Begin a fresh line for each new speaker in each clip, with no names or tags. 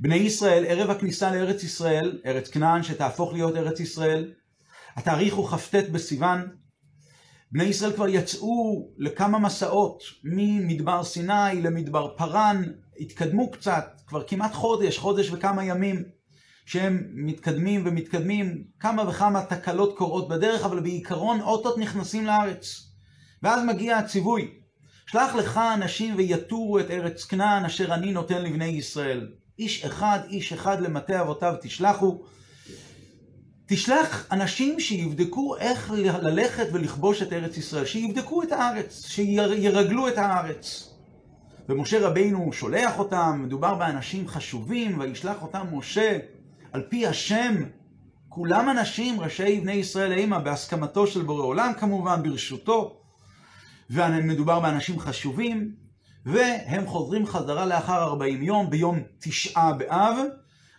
בני ישראל, ערב הכניסה לארץ ישראל, ארץ כנען שתהפוך להיות ארץ ישראל, התאריך הוא כ"ט בסיוון, בני ישראל כבר יצאו לכמה מסעות ממדבר סיני למדבר פרן, התקדמו קצת, כבר כמעט חודש, חודש וכמה ימים, שהם מתקדמים ומתקדמים, כמה וכמה תקלות קורות בדרך, אבל בעיקרון אוטות נכנסים לארץ. ואז מגיע הציווי, שלח לך אנשים ויתורו את ארץ כנען אשר אני נותן לבני ישראל. איש אחד, איש אחד למטה אבותיו תשלחו. תשלח אנשים שיבדקו איך ללכת ולכבוש את ארץ ישראל, שיבדקו את הארץ, שירגלו את הארץ. ומשה רבינו שולח אותם, מדובר באנשים חשובים, וישלח אותם משה על פי השם. כולם אנשים, ראשי בני ישראל אימה, בהסכמתו של בורא עולם כמובן, ברשותו. ומדובר באנשים חשובים, והם חוזרים חזרה לאחר 40 יום, ביום תשעה באב,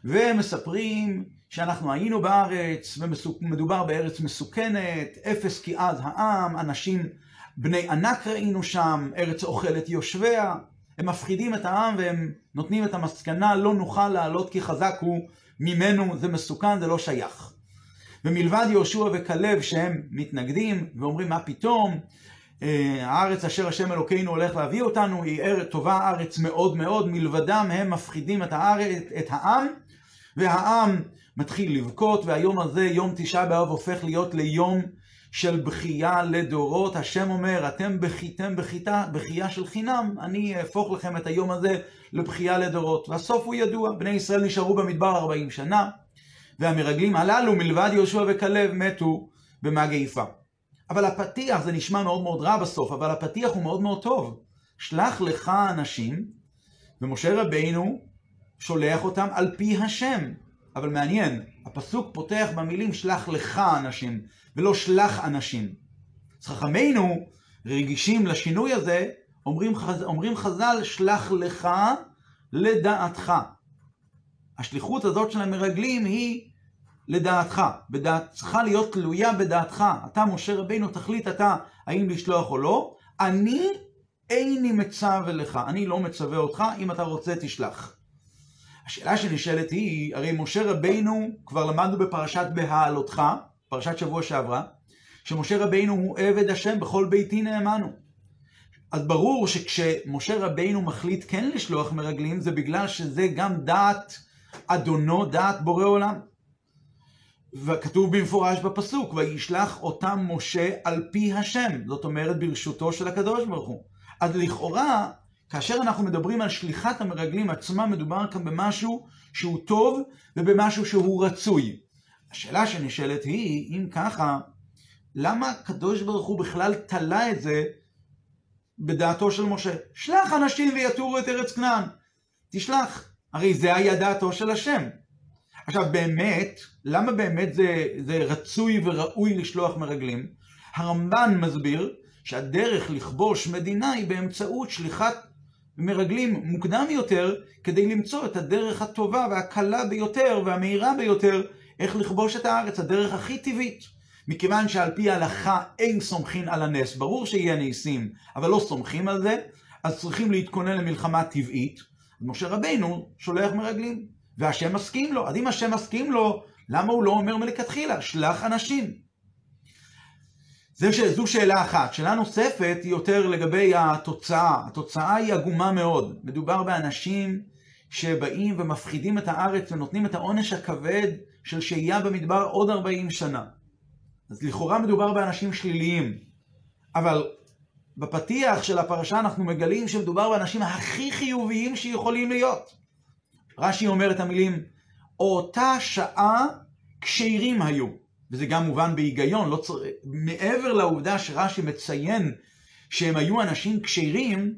ומספרים שאנחנו היינו בארץ, ומדובר בארץ מסוכנת, אפס כי אז העם, אנשים בני ענק ראינו שם, ארץ אוכלת יושביה, הם מפחידים את העם והם נותנים את המסקנה, לא נוכל לעלות כי חזק הוא ממנו, זה מסוכן, זה לא שייך. ומלבד יהושע וכלב שהם מתנגדים ואומרים מה פתאום, הארץ אשר השם אלוקינו הולך להביא אותנו היא ארץ טובה ארץ מאוד מאוד, מלבדם הם מפחידים את, הארץ, את העם, והעם מתחיל לבכות, והיום הזה, יום תשעה באב, הופך להיות ליום של בכייה לדורות. השם אומר, אתם בכיתם בכיתה, בכייה של חינם, אני אהפוך לכם את היום הזה לבכייה לדורות. והסוף הוא ידוע, בני ישראל נשארו במדבר 40 שנה, והמרגלים הללו, מלבד יהושע וכלב, מתו במגעיפה. אבל הפתיח, זה נשמע מאוד מאוד רע בסוף, אבל הפתיח הוא מאוד מאוד טוב. שלח לך אנשים, ומשה רבינו שולח אותם על פי השם. אבל מעניין, הפסוק פותח במילים שלח לך אנשים, ולא שלח אנשים. אז חכמינו רגישים לשינוי הזה, אומרים, אומרים חז"ל, שלח לך לדעתך. השליחות הזאת של המרגלים היא לדעתך, בדעת, צריכה להיות תלויה בדעתך. אתה, משה רבינו, תחליט אתה האם לשלוח או לא. אני איני מצווה לך, אני לא מצווה אותך, אם אתה רוצה תשלח. השאלה שנשאלת היא, הרי משה רבינו, כבר למדנו בפרשת בהעלותך, פרשת שבוע שעברה, שמשה רבינו הוא עבד השם בכל ביתי נאמנו. אז ברור שכשמשה רבינו מחליט כן לשלוח מרגלים, זה בגלל שזה גם דעת אדונו, דעת בורא עולם. וכתוב במפורש בפסוק, וישלח אותם משה על פי השם, זאת אומרת ברשותו של הקדוש ברוך הוא. אז לכאורה, כאשר אנחנו מדברים על שליחת המרגלים עצמם, מדובר כאן במשהו שהוא טוב ובמשהו שהוא רצוי. השאלה שנשאלת היא, אם ככה, למה הקדוש ברוך הוא בכלל תלה את זה בדעתו של משה? שלח אנשים ויתורו את ארץ כנען. תשלח. הרי זה היה דעתו של השם. עכשיו באמת, למה באמת זה, זה רצוי וראוי לשלוח מרגלים? הרמב"ן מסביר שהדרך לכבוש מדינה היא באמצעות שליחת מרגלים מוקדם יותר, כדי למצוא את הדרך הטובה והקלה ביותר והמהירה ביותר איך לכבוש את הארץ, הדרך הכי טבעית. מכיוון שעל פי ההלכה אין סומכין על הנס, ברור שיהיה ניסים, אבל לא סומכים על זה, אז צריכים להתכונן למלחמה טבעית. משה רבינו שולח מרגלים, והשם מסכים לו. אז אם השם מסכים לו, למה הוא לא אומר מלכתחילה, שלח אנשים? זה, זו שאלה אחת. שאלה נוספת היא יותר לגבי התוצאה. התוצאה היא עגומה מאוד. מדובר באנשים שבאים ומפחידים את הארץ ונותנים את העונש הכבד של שהייה במדבר עוד 40 שנה. אז לכאורה מדובר באנשים שליליים. אבל בפתיח של הפרשה אנחנו מגלים שמדובר באנשים הכי חיוביים שיכולים להיות. רש"י אומר את המילים, אותה שעה כשירים היו. וזה גם מובן בהיגיון, לא צר... מעבר לעובדה שרש"י מציין שהם היו אנשים כשירים,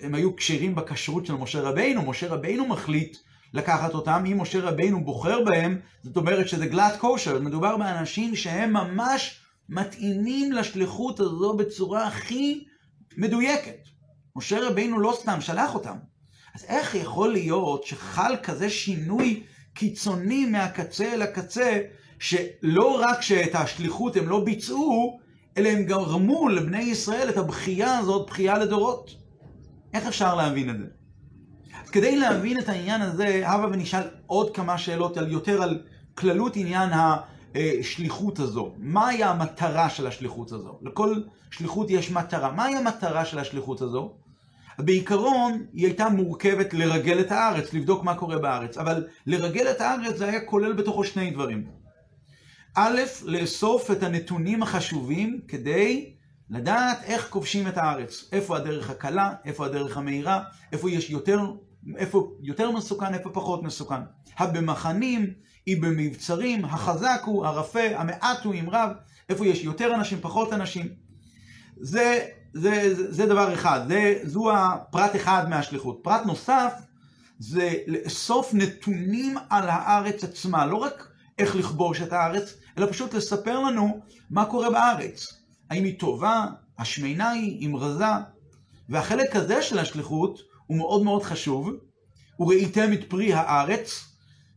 הם היו כשירים בכשרות של משה רבינו, משה רבינו מחליט לקחת אותם, אם משה רבינו בוחר בהם, זאת אומרת שזה גלאט קושר, מדובר באנשים שהם ממש מתאימים לשליחות הזו בצורה הכי מדויקת. משה רבינו לא סתם שלח אותם. אז איך יכול להיות שחל כזה שינוי קיצוני מהקצה אל הקצה, שלא רק שאת השליחות הם לא ביצעו, אלא הם גרמו לבני ישראל את הבכייה הזאת, בכייה לדורות. איך אפשר להבין את זה? אז כדי להבין את העניין הזה, הבה ונשאל עוד כמה שאלות על יותר על כללות עניין השליחות הזו. מהי המטרה של השליחות הזו? לכל שליחות יש מטרה. מהי המטרה של השליחות הזו? בעיקרון היא הייתה מורכבת לרגל את הארץ, לבדוק מה קורה בארץ, אבל לרגל את הארץ זה היה כולל בתוכו שני דברים. א', לאסוף את הנתונים החשובים כדי לדעת איך כובשים את הארץ, איפה הדרך הקלה, איפה הדרך המהירה, איפה יש יותר, איפה יותר מסוכן, איפה פחות מסוכן. הבמחנים, היא במבצרים, החזק הוא, הרפה, המעט הוא עם רב, איפה יש יותר אנשים, פחות אנשים. זה, זה, זה, זה דבר אחד, זה, זו הפרט אחד מהשליחות. פרט נוסף זה לאסוף נתונים על הארץ עצמה, לא רק איך לכבוש את הארץ, אלא פשוט לספר לנו מה קורה בארץ. האם היא טובה, השמנה היא, היא מרזה. והחלק הזה של השליחות הוא מאוד מאוד חשוב. וראיתם את פרי הארץ,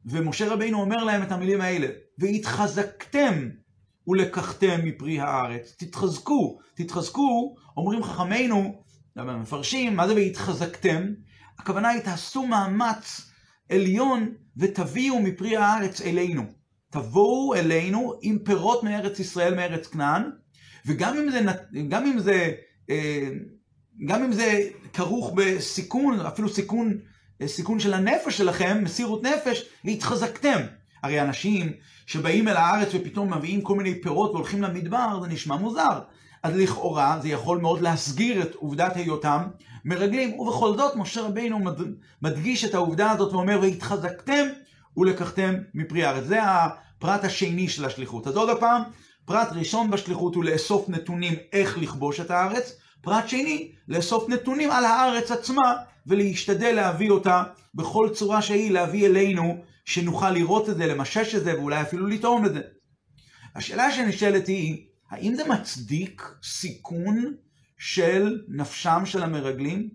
ומשה רבינו אומר להם את המילים האלה, והתחזקתם ולקחתם מפרי הארץ. תתחזקו, תתחזקו, אומרים חכמינו, מפרשים, מה זה והתחזקתם? הכוונה היא תעשו מאמץ עליון ותביאו מפרי הארץ אלינו. תבואו אלינו עם פירות מארץ ישראל, מארץ כנען, וגם אם זה, גם אם זה, אה, גם אם זה כרוך בסיכון, אפילו סיכון, אה, סיכון של הנפש שלכם, מסירות נפש, והתחזקתם. הרי אנשים שבאים אל הארץ ופתאום מביאים כל מיני פירות והולכים למדבר, זה נשמע מוזר. אז לכאורה זה יכול מאוד להסגיר את עובדת היותם מרגלים, ובכל זאת משה רבינו מדגיש את העובדה הזאת ואומר, והתחזקתם ולקחתם מפרי הארץ. זה הפרט השני של השליחות. אז עוד פעם, פרט ראשון בשליחות הוא לאסוף נתונים איך לכבוש את הארץ, פרט שני, לאסוף נתונים על הארץ עצמה ולהשתדל להביא אותה בכל צורה שהיא, להביא אלינו, שנוכל לראות את זה, למשש את זה ואולי אפילו לטעום את זה. השאלה שנשאלת היא, האם זה מצדיק סיכון של נפשם של המרגלים?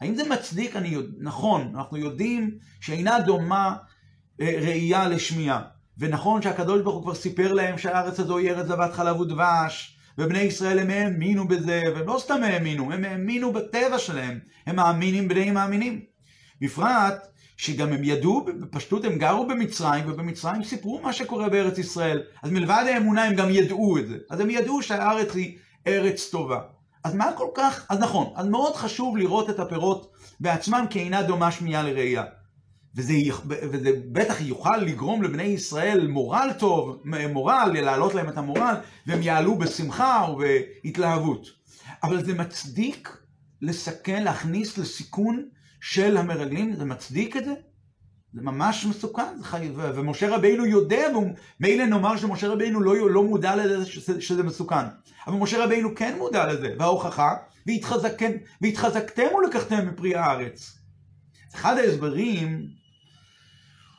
האם זה מצדיק, אני נכון, אנחנו יודעים שאינה דומה אה, ראייה לשמיעה. ונכון שהקדוש ברוך הוא כבר סיפר להם שהארץ הזו היא ארץ זבת חלב ודבש, ובני ישראל הם האמינו בזה, והם לא סתם האמינו, הם האמינו בטבע שלהם, הם מאמינים בני מאמינים. בפרט שגם הם ידעו, בפשטות הם גרו במצרים, ובמצרים סיפרו מה שקורה בארץ ישראל. אז מלבד האמונה הם גם ידעו את זה. אז הם ידעו שהארץ היא ארץ טובה. אז מה כל כך, אז נכון, אז מאוד חשוב לראות את הפירות בעצמם כי אינה דומה שמיעה לראייה. וזה, וזה בטח יוכל לגרום לבני ישראל מורל טוב, מורל, להעלות להם את המורל, והם יעלו בשמחה ובהתלהבות. אבל זה מצדיק לסכן, להכניס לסיכון של המרגלים? זה מצדיק את זה? זה ממש מסוכן, זה חי... ומשה רבינו יודע, מילא נאמר שמשה רבינו לא, לא מודע לזה שזה, שזה מסוכן, אבל משה רבינו כן מודע לזה, וההוכחה, והתחזקתם, והתחזקתם ולקחתם מפרי הארץ. אחד ההסברים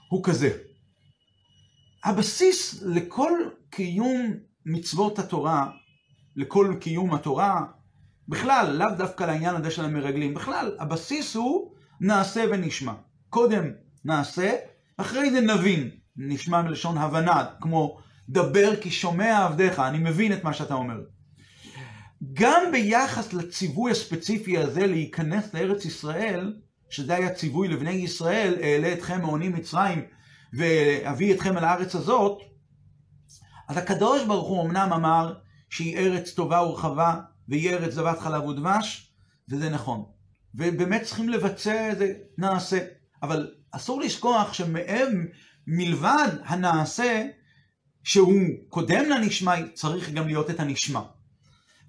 הוא כזה. הבסיס לכל קיום מצוות התורה, לכל קיום התורה, בכלל, לאו דווקא לעניין הזה של המרגלים, בכלל, הבסיס הוא נעשה ונשמע. קודם נעשה, אחרי זה נבין. נשמע מלשון הבנה, כמו דבר כי שומע עבדיך, אני מבין את מה שאתה אומר. גם ביחס לציווי הספציפי הזה להיכנס לארץ ישראל, שזה היה ציווי לבני ישראל, אעלה אתכם מעונים מצרים ואביא אתכם אל הארץ הזאת, אז הקדוש ברוך הוא אמנם אמר שהיא ארץ טובה ורחבה, ארץ זבת חלב ודבש, וזה נכון. ובאמת צריכים לבצע את זה, נעשה. אבל אסור לשכוח שמלבד הנעשה, שהוא קודם לנשמע, צריך גם להיות את הנשמע.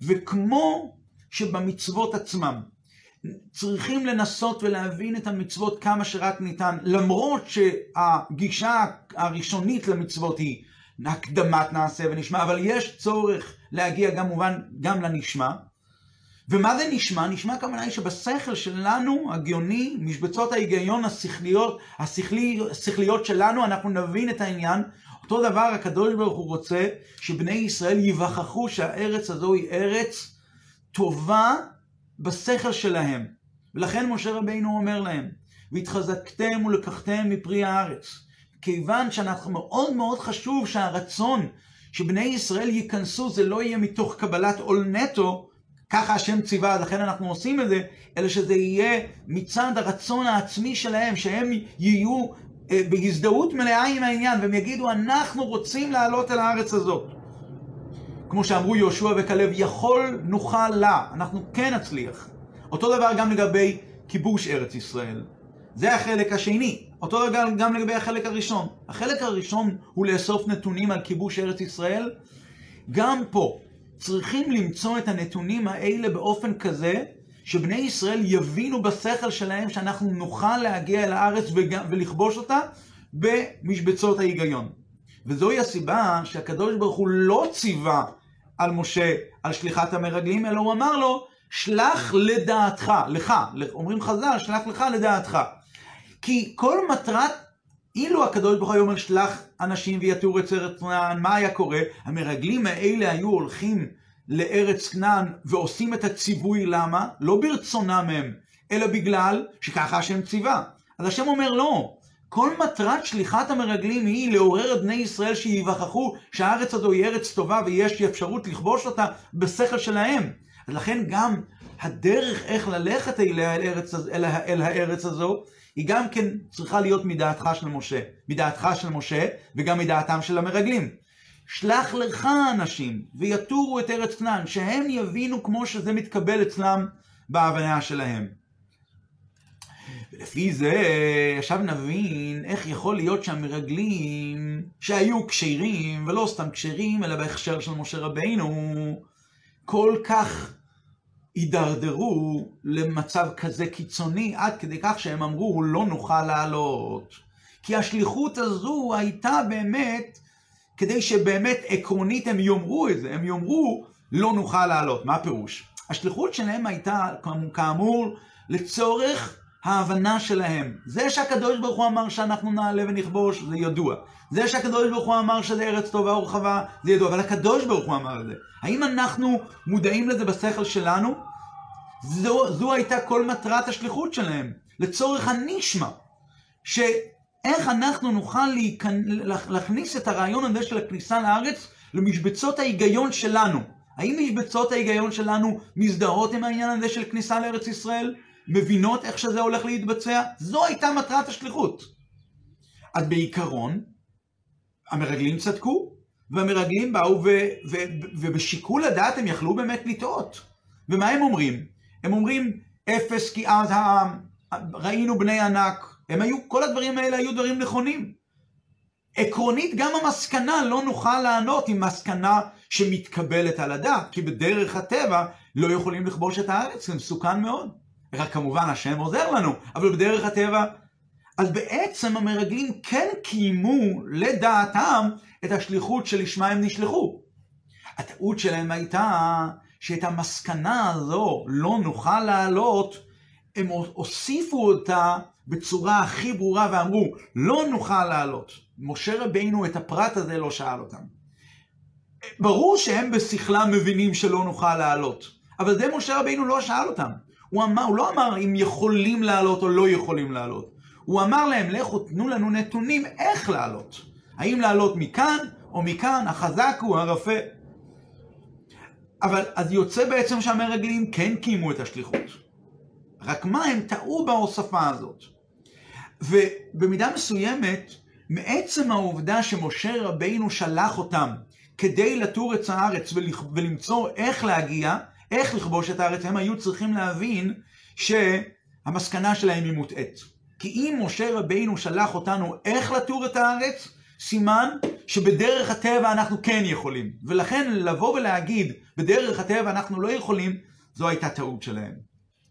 וכמו שבמצוות עצמם צריכים לנסות ולהבין את המצוות כמה שרק ניתן, למרות שהגישה הראשונית למצוות היא הקדמת נעשה ונשמע, אבל יש צורך להגיע גם מובן גם לנשמע. ומה זה נשמע? נשמע כמובן היא שבשכל שלנו, הגאוני, משבצות ההיגיון השכליות, השכלי, השכליות שלנו, אנחנו נבין את העניין. אותו דבר הקדוש ברוך הוא רוצה שבני ישראל ייווכחו שהארץ הזו היא ארץ טובה בשכל שלהם. ולכן משה רבינו אומר להם, והתחזקתם ולקחתם מפרי הארץ. כיוון שאנחנו מאוד מאוד חשוב שהרצון שבני ישראל ייכנסו זה לא יהיה מתוך קבלת עול נטו, ככה השם ציווה, לכן אנחנו עושים את זה, אלא שזה יהיה מצד הרצון העצמי שלהם, שהם יהיו אה, בהזדהות מלאה עם העניין, והם יגידו, אנחנו רוצים לעלות אל הארץ הזאת. כמו שאמרו יהושע וכלב, יכול נוכל לה, אנחנו כן נצליח. אותו דבר גם לגבי כיבוש ארץ ישראל. זה החלק השני. אותו דבר גם לגבי החלק הראשון. החלק הראשון הוא לאסוף נתונים על כיבוש ארץ ישראל. גם פה צריכים למצוא את הנתונים האלה באופן כזה שבני ישראל יבינו בשכל שלהם שאנחנו נוכל להגיע אל הארץ ולכבוש אותה במשבצות ההיגיון. וזוהי הסיבה שהקדוש ברוך הוא לא ציווה על משה על שליחת המרגלים, אלא הוא אמר לו, שלח לדעתך, לך, אומרים חז"ל, שלח לך לדעתך. כי כל מטרת, אילו הקדוש ברוך הוא אומר שלח אנשים ויתור את ארץ כנען, מה היה קורה? המרגלים האלה היו הולכים לארץ כנען ועושים את הציווי, למה? לא ברצונם הם, אלא בגלל שככה השם ציווה. אז השם אומר לא, כל מטרת שליחת המרגלים היא לעורר את בני ישראל שיווכחו שהארץ הזו היא ארץ טובה ויש אפשרות לכבוש אותה בשכל שלהם. ולכן גם הדרך איך ללכת אל הארץ, אל, אל הארץ הזו, היא גם כן צריכה להיות מדעתך של משה. מדעתך של משה וגם מדעתם של המרגלים. שלח לך אנשים ויתורו את ארץ כנען, שהם יבינו כמו שזה מתקבל אצלם בהבנה שלהם. ולפי זה עכשיו נבין איך יכול להיות שהמרגלים שהיו כשרים, ולא סתם כשרים, אלא בהכשר של משה רבינו, כל כך הידרדרו למצב כזה קיצוני, עד כדי כך שהם אמרו, לא נוכל לעלות. כי השליחות הזו הייתה באמת, כדי שבאמת עקרונית הם יאמרו את זה, הם יאמרו, לא נוכל לעלות. מה הפירוש? השליחות שלהם הייתה, כאמור, לצורך ההבנה שלהם. זה שהקדוש ברוך הוא אמר שאנחנו נעלה ונכבוש, זה ידוע. זה שהקדוש ברוך הוא אמר שזה ארץ טובה ורחבה, זה ידוע. אבל הקדוש ברוך הוא אמר את זה. האם אנחנו מודעים לזה בשכל שלנו? זו, זו הייתה כל מטרת השליחות שלהם. לצורך הנשמע. שאיך אנחנו נוכל להיכנ... להכניס את הרעיון הזה של הכניסה לארץ למשבצות ההיגיון שלנו. האם משבצות ההיגיון שלנו מזדהות עם העניין הזה של כניסה לארץ ישראל? מבינות איך שזה הולך להתבצע? זו הייתה מטרת השליחות. אז בעיקרון, המרגלים צדקו, והמרגלים באו ו, ו, ובשיקול הדעת הם יכלו באמת לטעות. ומה הם אומרים? הם אומרים, אפס כי אז העם, ראינו בני ענק, הם היו, כל הדברים האלה היו דברים נכונים. עקרונית גם המסקנה לא נוכל לענות עם מסקנה שמתקבלת על הדעת, כי בדרך הטבע לא יכולים לכבוש את הארץ, זה מסוכן מאוד. רק כמובן השם עוזר לנו, אבל בדרך הטבע. אז בעצם המרגלים כן קיימו לדעתם את השליחות שלשמה הם נשלחו. הטעות שלהם הייתה שאת המסקנה הזו לא נוכל לעלות, הם הוסיפו אותה בצורה הכי ברורה ואמרו, לא נוכל לעלות. משה רבינו את הפרט הזה לא שאל אותם. ברור שהם בשכלם מבינים שלא נוכל לעלות, אבל זה משה רבינו לא שאל אותם. הוא, אמר, הוא לא אמר אם יכולים לעלות או לא יכולים לעלות. הוא אמר להם, לכו תנו לנו נתונים איך לעלות. האם לעלות מכאן או מכאן, החזק הוא הרפה. אבל אז יוצא בעצם שהמרגלים כן קיימו את השליחות. רק מה, הם טעו בהוספה הזאת. ובמידה מסוימת, מעצם העובדה שמשה רבינו שלח אותם כדי לתור את הארץ ולמצוא איך להגיע, איך לכבוש את הארץ, הם היו צריכים להבין שהמסקנה שלהם היא מוטעית. כי אם משה רבינו שלח אותנו איך לתור את הארץ, סימן שבדרך הטבע אנחנו כן יכולים. ולכן לבוא ולהגיד, בדרך הטבע אנחנו לא יכולים, זו הייתה טעות שלהם.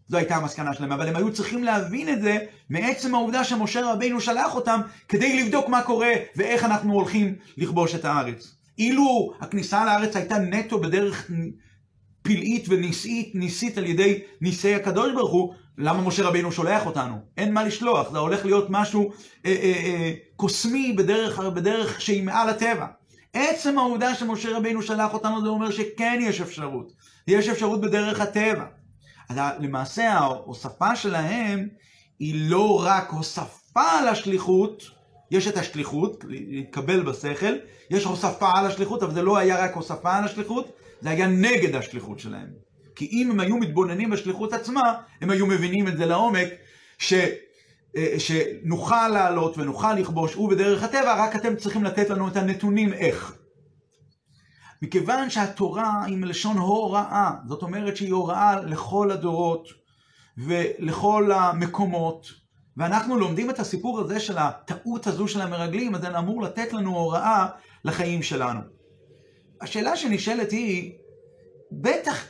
זו הייתה המסקנה שלהם, אבל הם היו צריכים להבין את זה מעצם העובדה שמשה רבינו שלח אותם כדי לבדוק מה קורה ואיך אנחנו הולכים לכבוש את הארץ. אילו הכניסה לארץ הייתה נטו בדרך פלאית וניסית, ניסית על ידי ניסי הקדוש ברוך הוא, למה משה רבינו שולח אותנו? אין מה לשלוח, זה הולך להיות משהו אה, אה, אה, קוסמי בדרך, בדרך שהיא מעל הטבע. עצם העובדה שמשה רבינו שלח אותנו זה אומר שכן יש אפשרות. יש אפשרות בדרך הטבע. אז למעשה ההוספה שלהם היא לא רק הוספה על השליחות, יש את השליחות, להתקבל בשכל, יש הוספה על השליחות, אבל זה לא היה רק הוספה על השליחות, זה היה נגד השליחות שלהם. כי אם הם היו מתבוננים בשליחות עצמה, הם היו מבינים את זה לעומק, ש, אה, שנוכל לעלות ונוכל לכבוש, ובדרך הטבע, רק אתם צריכים לתת לנו את הנתונים איך. מכיוון שהתורה היא מלשון הוראה, זאת אומרת שהיא הוראה לכל הדורות ולכל המקומות, ואנחנו לומדים את הסיפור הזה של הטעות הזו של המרגלים, אז זה אמור לתת לנו הוראה לחיים שלנו. השאלה שנשאלת היא, בטח,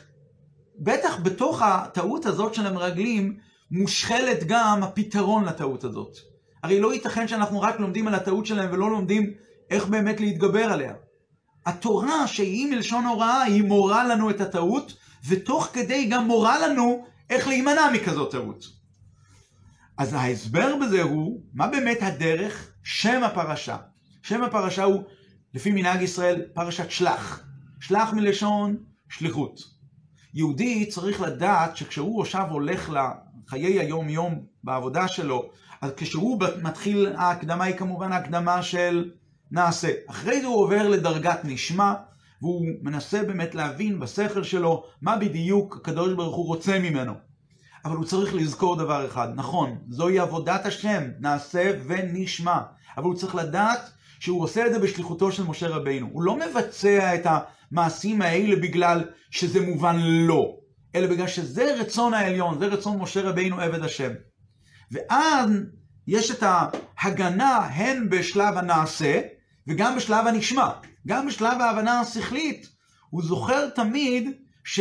בטח בתוך הטעות הזאת של המרגלים, מושכלת גם הפתרון לטעות הזאת. הרי לא ייתכן שאנחנו רק לומדים על הטעות שלהם ולא לומדים איך באמת להתגבר עליה. התורה, שהיא מלשון הוראה, היא מורה לנו את הטעות, ותוך כדי גם מורה לנו איך להימנע מכזאת טעות. אז ההסבר בזה הוא, מה באמת הדרך? שם הפרשה. שם הפרשה הוא, לפי מנהג ישראל, פרשת שלח. שלח מלשון שליחות. יהודי צריך לדעת שכשהוא עכשיו הולך לחיי היום-יום בעבודה שלו, אז כשהוא מתחיל, ההקדמה היא כמובן ההקדמה של נעשה. אחרי זה הוא עובר לדרגת נשמע, והוא מנסה באמת להבין בשכל שלו מה בדיוק הקדוש ברוך הוא רוצה ממנו. אבל הוא צריך לזכור דבר אחד, נכון, זוהי עבודת השם, נעשה ונשמע. אבל הוא צריך לדעת שהוא עושה את זה בשליחותו של משה רבינו. הוא לא מבצע את המעשים האלה בגלל שזה מובן לו, אלא בגלל שזה רצון העליון, זה רצון משה רבינו עבד השם. ואז יש את ההגנה הן בשלב הנעשה וגם בשלב הנשמע. גם בשלב ההבנה השכלית, הוא זוכר תמיד ש...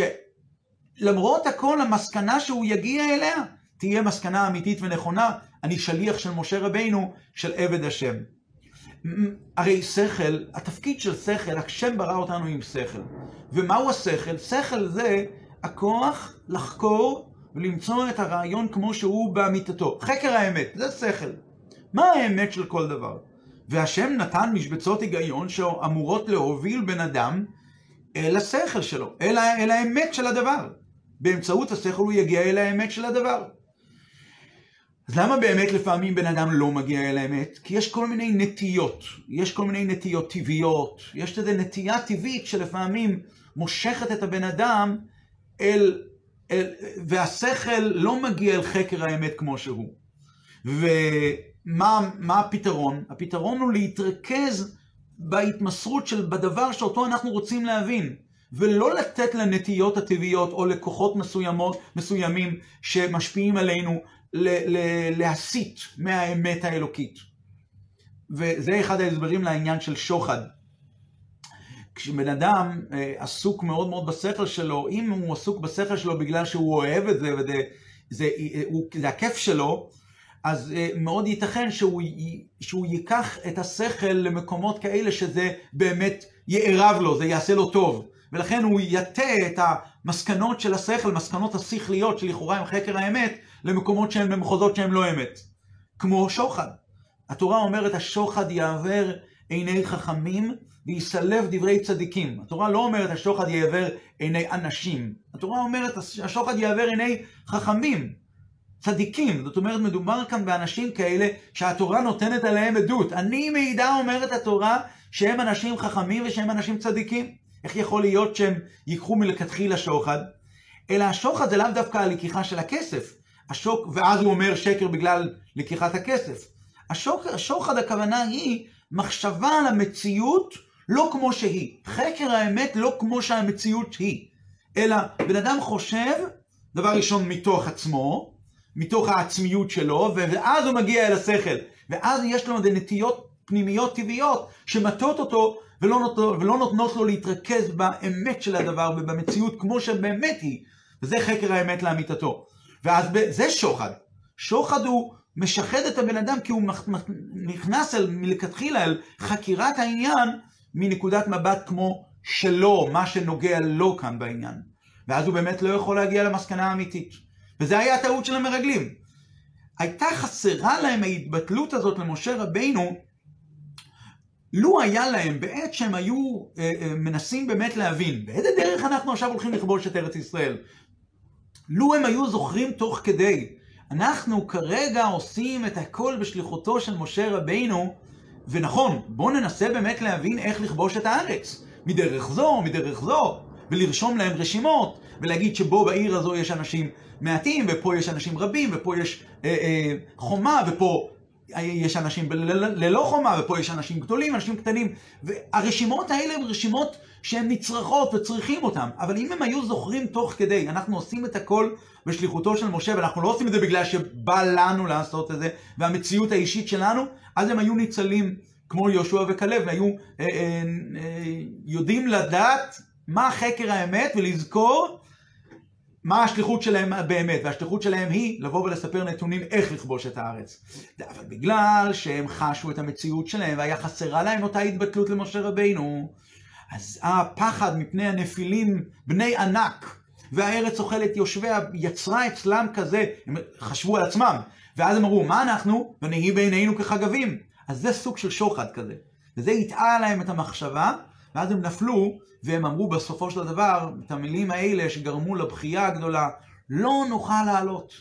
למרות הכל, המסקנה שהוא יגיע אליה, תהיה מסקנה אמיתית ונכונה, אני שליח של משה רבינו, של עבד השם. הרי שכל, התפקיד של שכל, השם ברא אותנו עם שכל. ומהו השכל? שכל זה הכוח לחקור ולמצוא את הרעיון כמו שהוא באמיתתו. חקר האמת, זה שכל. מה האמת של כל דבר? והשם נתן משבצות היגיון שאמורות להוביל בן אדם אל השכל שלו, אל, אל האמת של הדבר. באמצעות השכל הוא יגיע אל האמת של הדבר. אז למה באמת לפעמים בן אדם לא מגיע אל האמת? כי יש כל מיני נטיות, יש כל מיני נטיות טבעיות, יש איזו נטייה טבעית שלפעמים מושכת את הבן אדם אל, אל והשכל לא מגיע אל חקר האמת כמו שהוא. ומה הפתרון? הפתרון הוא להתרכז בהתמסרות של, בדבר שאותו אנחנו רוצים להבין. ולא לתת לנטיות הטבעיות או לכוחות מסוימות, מסוימים שמשפיעים עלינו להסיט מהאמת האלוקית. וזה אחד ההסברים לעניין של שוחד. כשבן אדם אה, עסוק מאוד מאוד בשכל שלו, אם הוא עסוק בשכל שלו בגלל שהוא אוהב את זה וזה זה, הוא, זה הכיף שלו, אז אה, מאוד ייתכן שהוא, שהוא ייקח את השכל למקומות כאלה שזה באמת יערב לו, זה יעשה לו טוב. ולכן הוא יטה את המסקנות של השכל, מסקנות השכליות שלכאורה הם חקר האמת, למקומות שהם במחוזות שהם לא אמת. כמו שוחד. התורה אומרת השוחד יעבר עיני חכמים ויסלב דברי צדיקים. התורה לא אומרת השוחד יעבר עיני אנשים. התורה אומרת השוחד יעבר עיני חכמים, צדיקים. זאת אומרת מדובר כאן באנשים כאלה שהתורה נותנת עליהם עדות. אני מעידה אומרת התורה שהם אנשים חכמים ושהם אנשים צדיקים. איך יכול להיות שהם ייקחו מלכתחילה שוחד? אלא השוחד זה לאו דווקא הלקיחה של הכסף. השוק, ואז הוא אומר שקר בגלל לקיחת הכסף. השוק, השוחד הכוונה היא מחשבה על המציאות לא כמו שהיא. חקר האמת לא כמו שהמציאות היא. אלא בן אדם חושב, דבר ראשון מתוך עצמו, מתוך העצמיות שלו, ואז הוא מגיע אל השכל. ואז יש לו נטיות פנימיות טבעיות שמטות אותו ולא נותנות, ולא נותנות לו להתרכז באמת של הדבר ובמציאות כמו שבאמת היא. וזה חקר האמת לאמיתתו. ואז זה שוחד. שוחד הוא משחד את הבן אדם כי הוא נכנס אל, מלכתחילה אל חקירת העניין מנקודת מבט כמו שלו, מה שנוגע לו כאן בעניין. ואז הוא באמת לא יכול להגיע למסקנה האמיתית. וזה היה הטעות של המרגלים. הייתה חסרה להם ההתבטלות הזאת למשה רבינו לו היה להם בעת שהם היו אה, אה, מנסים באמת להבין באיזה דרך אנחנו עכשיו הולכים לכבוש את ארץ ישראל, לו הם היו זוכרים תוך כדי, אנחנו כרגע עושים את הכל בשליחותו של משה רבינו, ונכון, בואו ננסה באמת להבין איך לכבוש את הארץ, מדרך זו, מדרך זו, ולרשום להם רשימות, ולהגיד שבו בעיר הזו יש אנשים מעטים, ופה יש אנשים רבים, ופה יש אה, אה, חומה, ופה יש אנשים ללא חומה, ופה יש אנשים גדולים, אנשים קטנים. והרשימות האלה הן רשימות שהן נצרכות וצריכים אותן. אבל אם הם היו זוכרים תוך כדי, אנחנו עושים את הכל בשליחותו של משה, ואנחנו לא עושים את זה בגלל שבא לנו לעשות את זה, והמציאות האישית שלנו, אז הם היו ניצלים כמו יהושע וכלב, והיו אה, אה, אה, יודעים לדעת מה חקר האמת ולזכור מה השליחות שלהם באמת, והשליחות שלהם היא לבוא ולספר נתונים איך לכבוש את הארץ. אבל בגלל שהם חשו את המציאות שלהם והיה חסרה להם אותה התבטלות למשה רבינו, אז הפחד מפני הנפילים בני ענק והארץ אוכלת יושביה יצרה אצלם כזה, הם חשבו על עצמם, ואז הם אמרו, מה אנחנו? ונהי בעינינו כחגבים. אז זה סוג של שוחד כזה. וזה הטעה להם את המחשבה, ואז הם נפלו, והם אמרו בסופו של דבר את המילים האלה שגרמו לבכייה הגדולה, לא נוכל לעלות.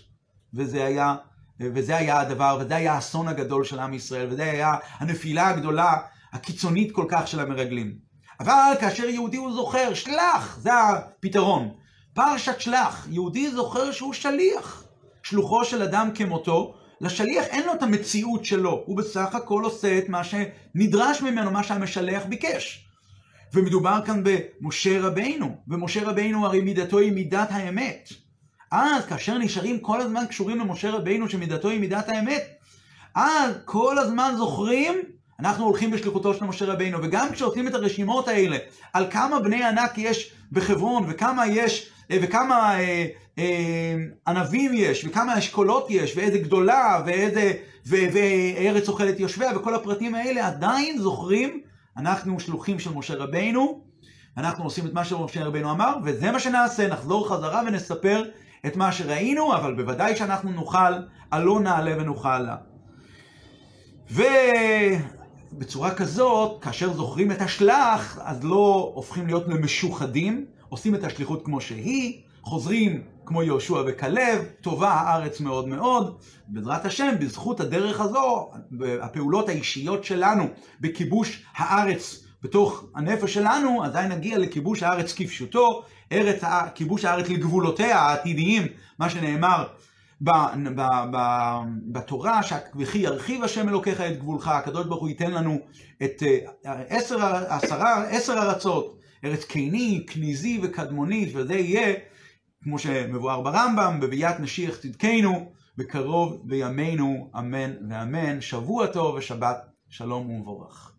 וזה היה, וזה היה הדבר, וזה היה האסון הגדול של עם ישראל, וזה היה הנפילה הגדולה, הקיצונית כל כך של המרגלים. אבל כאשר יהודי הוא זוכר, שלח, זה הפתרון. פרשת שלח, יהודי זוכר שהוא שליח. שלוחו של אדם כמותו, לשליח אין לו את המציאות שלו, הוא בסך הכל עושה את מה שנדרש ממנו, מה שהמשלח ביקש. ומדובר כאן במשה רבינו, ומשה רבינו הרי מידתו היא מידת האמת. אז כאשר נשארים כל הזמן קשורים למשה רבינו שמידתו היא מידת האמת, אז כל הזמן זוכרים, אנחנו הולכים בשליחותו של משה רבינו, וגם כשעושים את הרשימות האלה, על כמה בני ענק יש בחברון, וכמה יש, וכמה אה, אה, ענבים יש, וכמה אשכולות יש, ואיזה גדולה, ואיזה, ו, וארץ אוכלת יושביה, וכל הפרטים האלה עדיין זוכרים אנחנו שלוחים של משה רבינו, אנחנו עושים את מה שמשה רבינו אמר, וזה מה שנעשה, נחזור חזרה ונספר את מה שראינו, אבל בוודאי שאנחנו נוכל, עלו נעלה ונוכל לה. ובצורה כזאת, כאשר זוכרים את השלח, אז לא הופכים להיות למשוחדים, עושים את השליחות כמו שהיא, חוזרים כמו יהושע וכלב, טובה הארץ מאוד מאוד. בעזרת השם, בזכות הדרך הזו, הפעולות האישיות שלנו בכיבוש הארץ בתוך הנפש שלנו, עדיין נגיע לכיבוש הארץ כפשוטו, ארץ, כיבוש הארץ לגבולותיה העתידיים, מה שנאמר ב, ב, ב, בתורה, וכי ירחיב השם אלוקיך את גבולך, הקדוש ברוך הוא ייתן לנו את אה, עשר, עשרה, עשר ארצות, ארץ קיני, כניזי וקדמונית, וזה יהיה כמו שמבואר ברמב"ם, בביאת משיח צדקנו, בקרוב בימינו, אמן ואמן. שבוע טוב ושבת שלום ומבורך.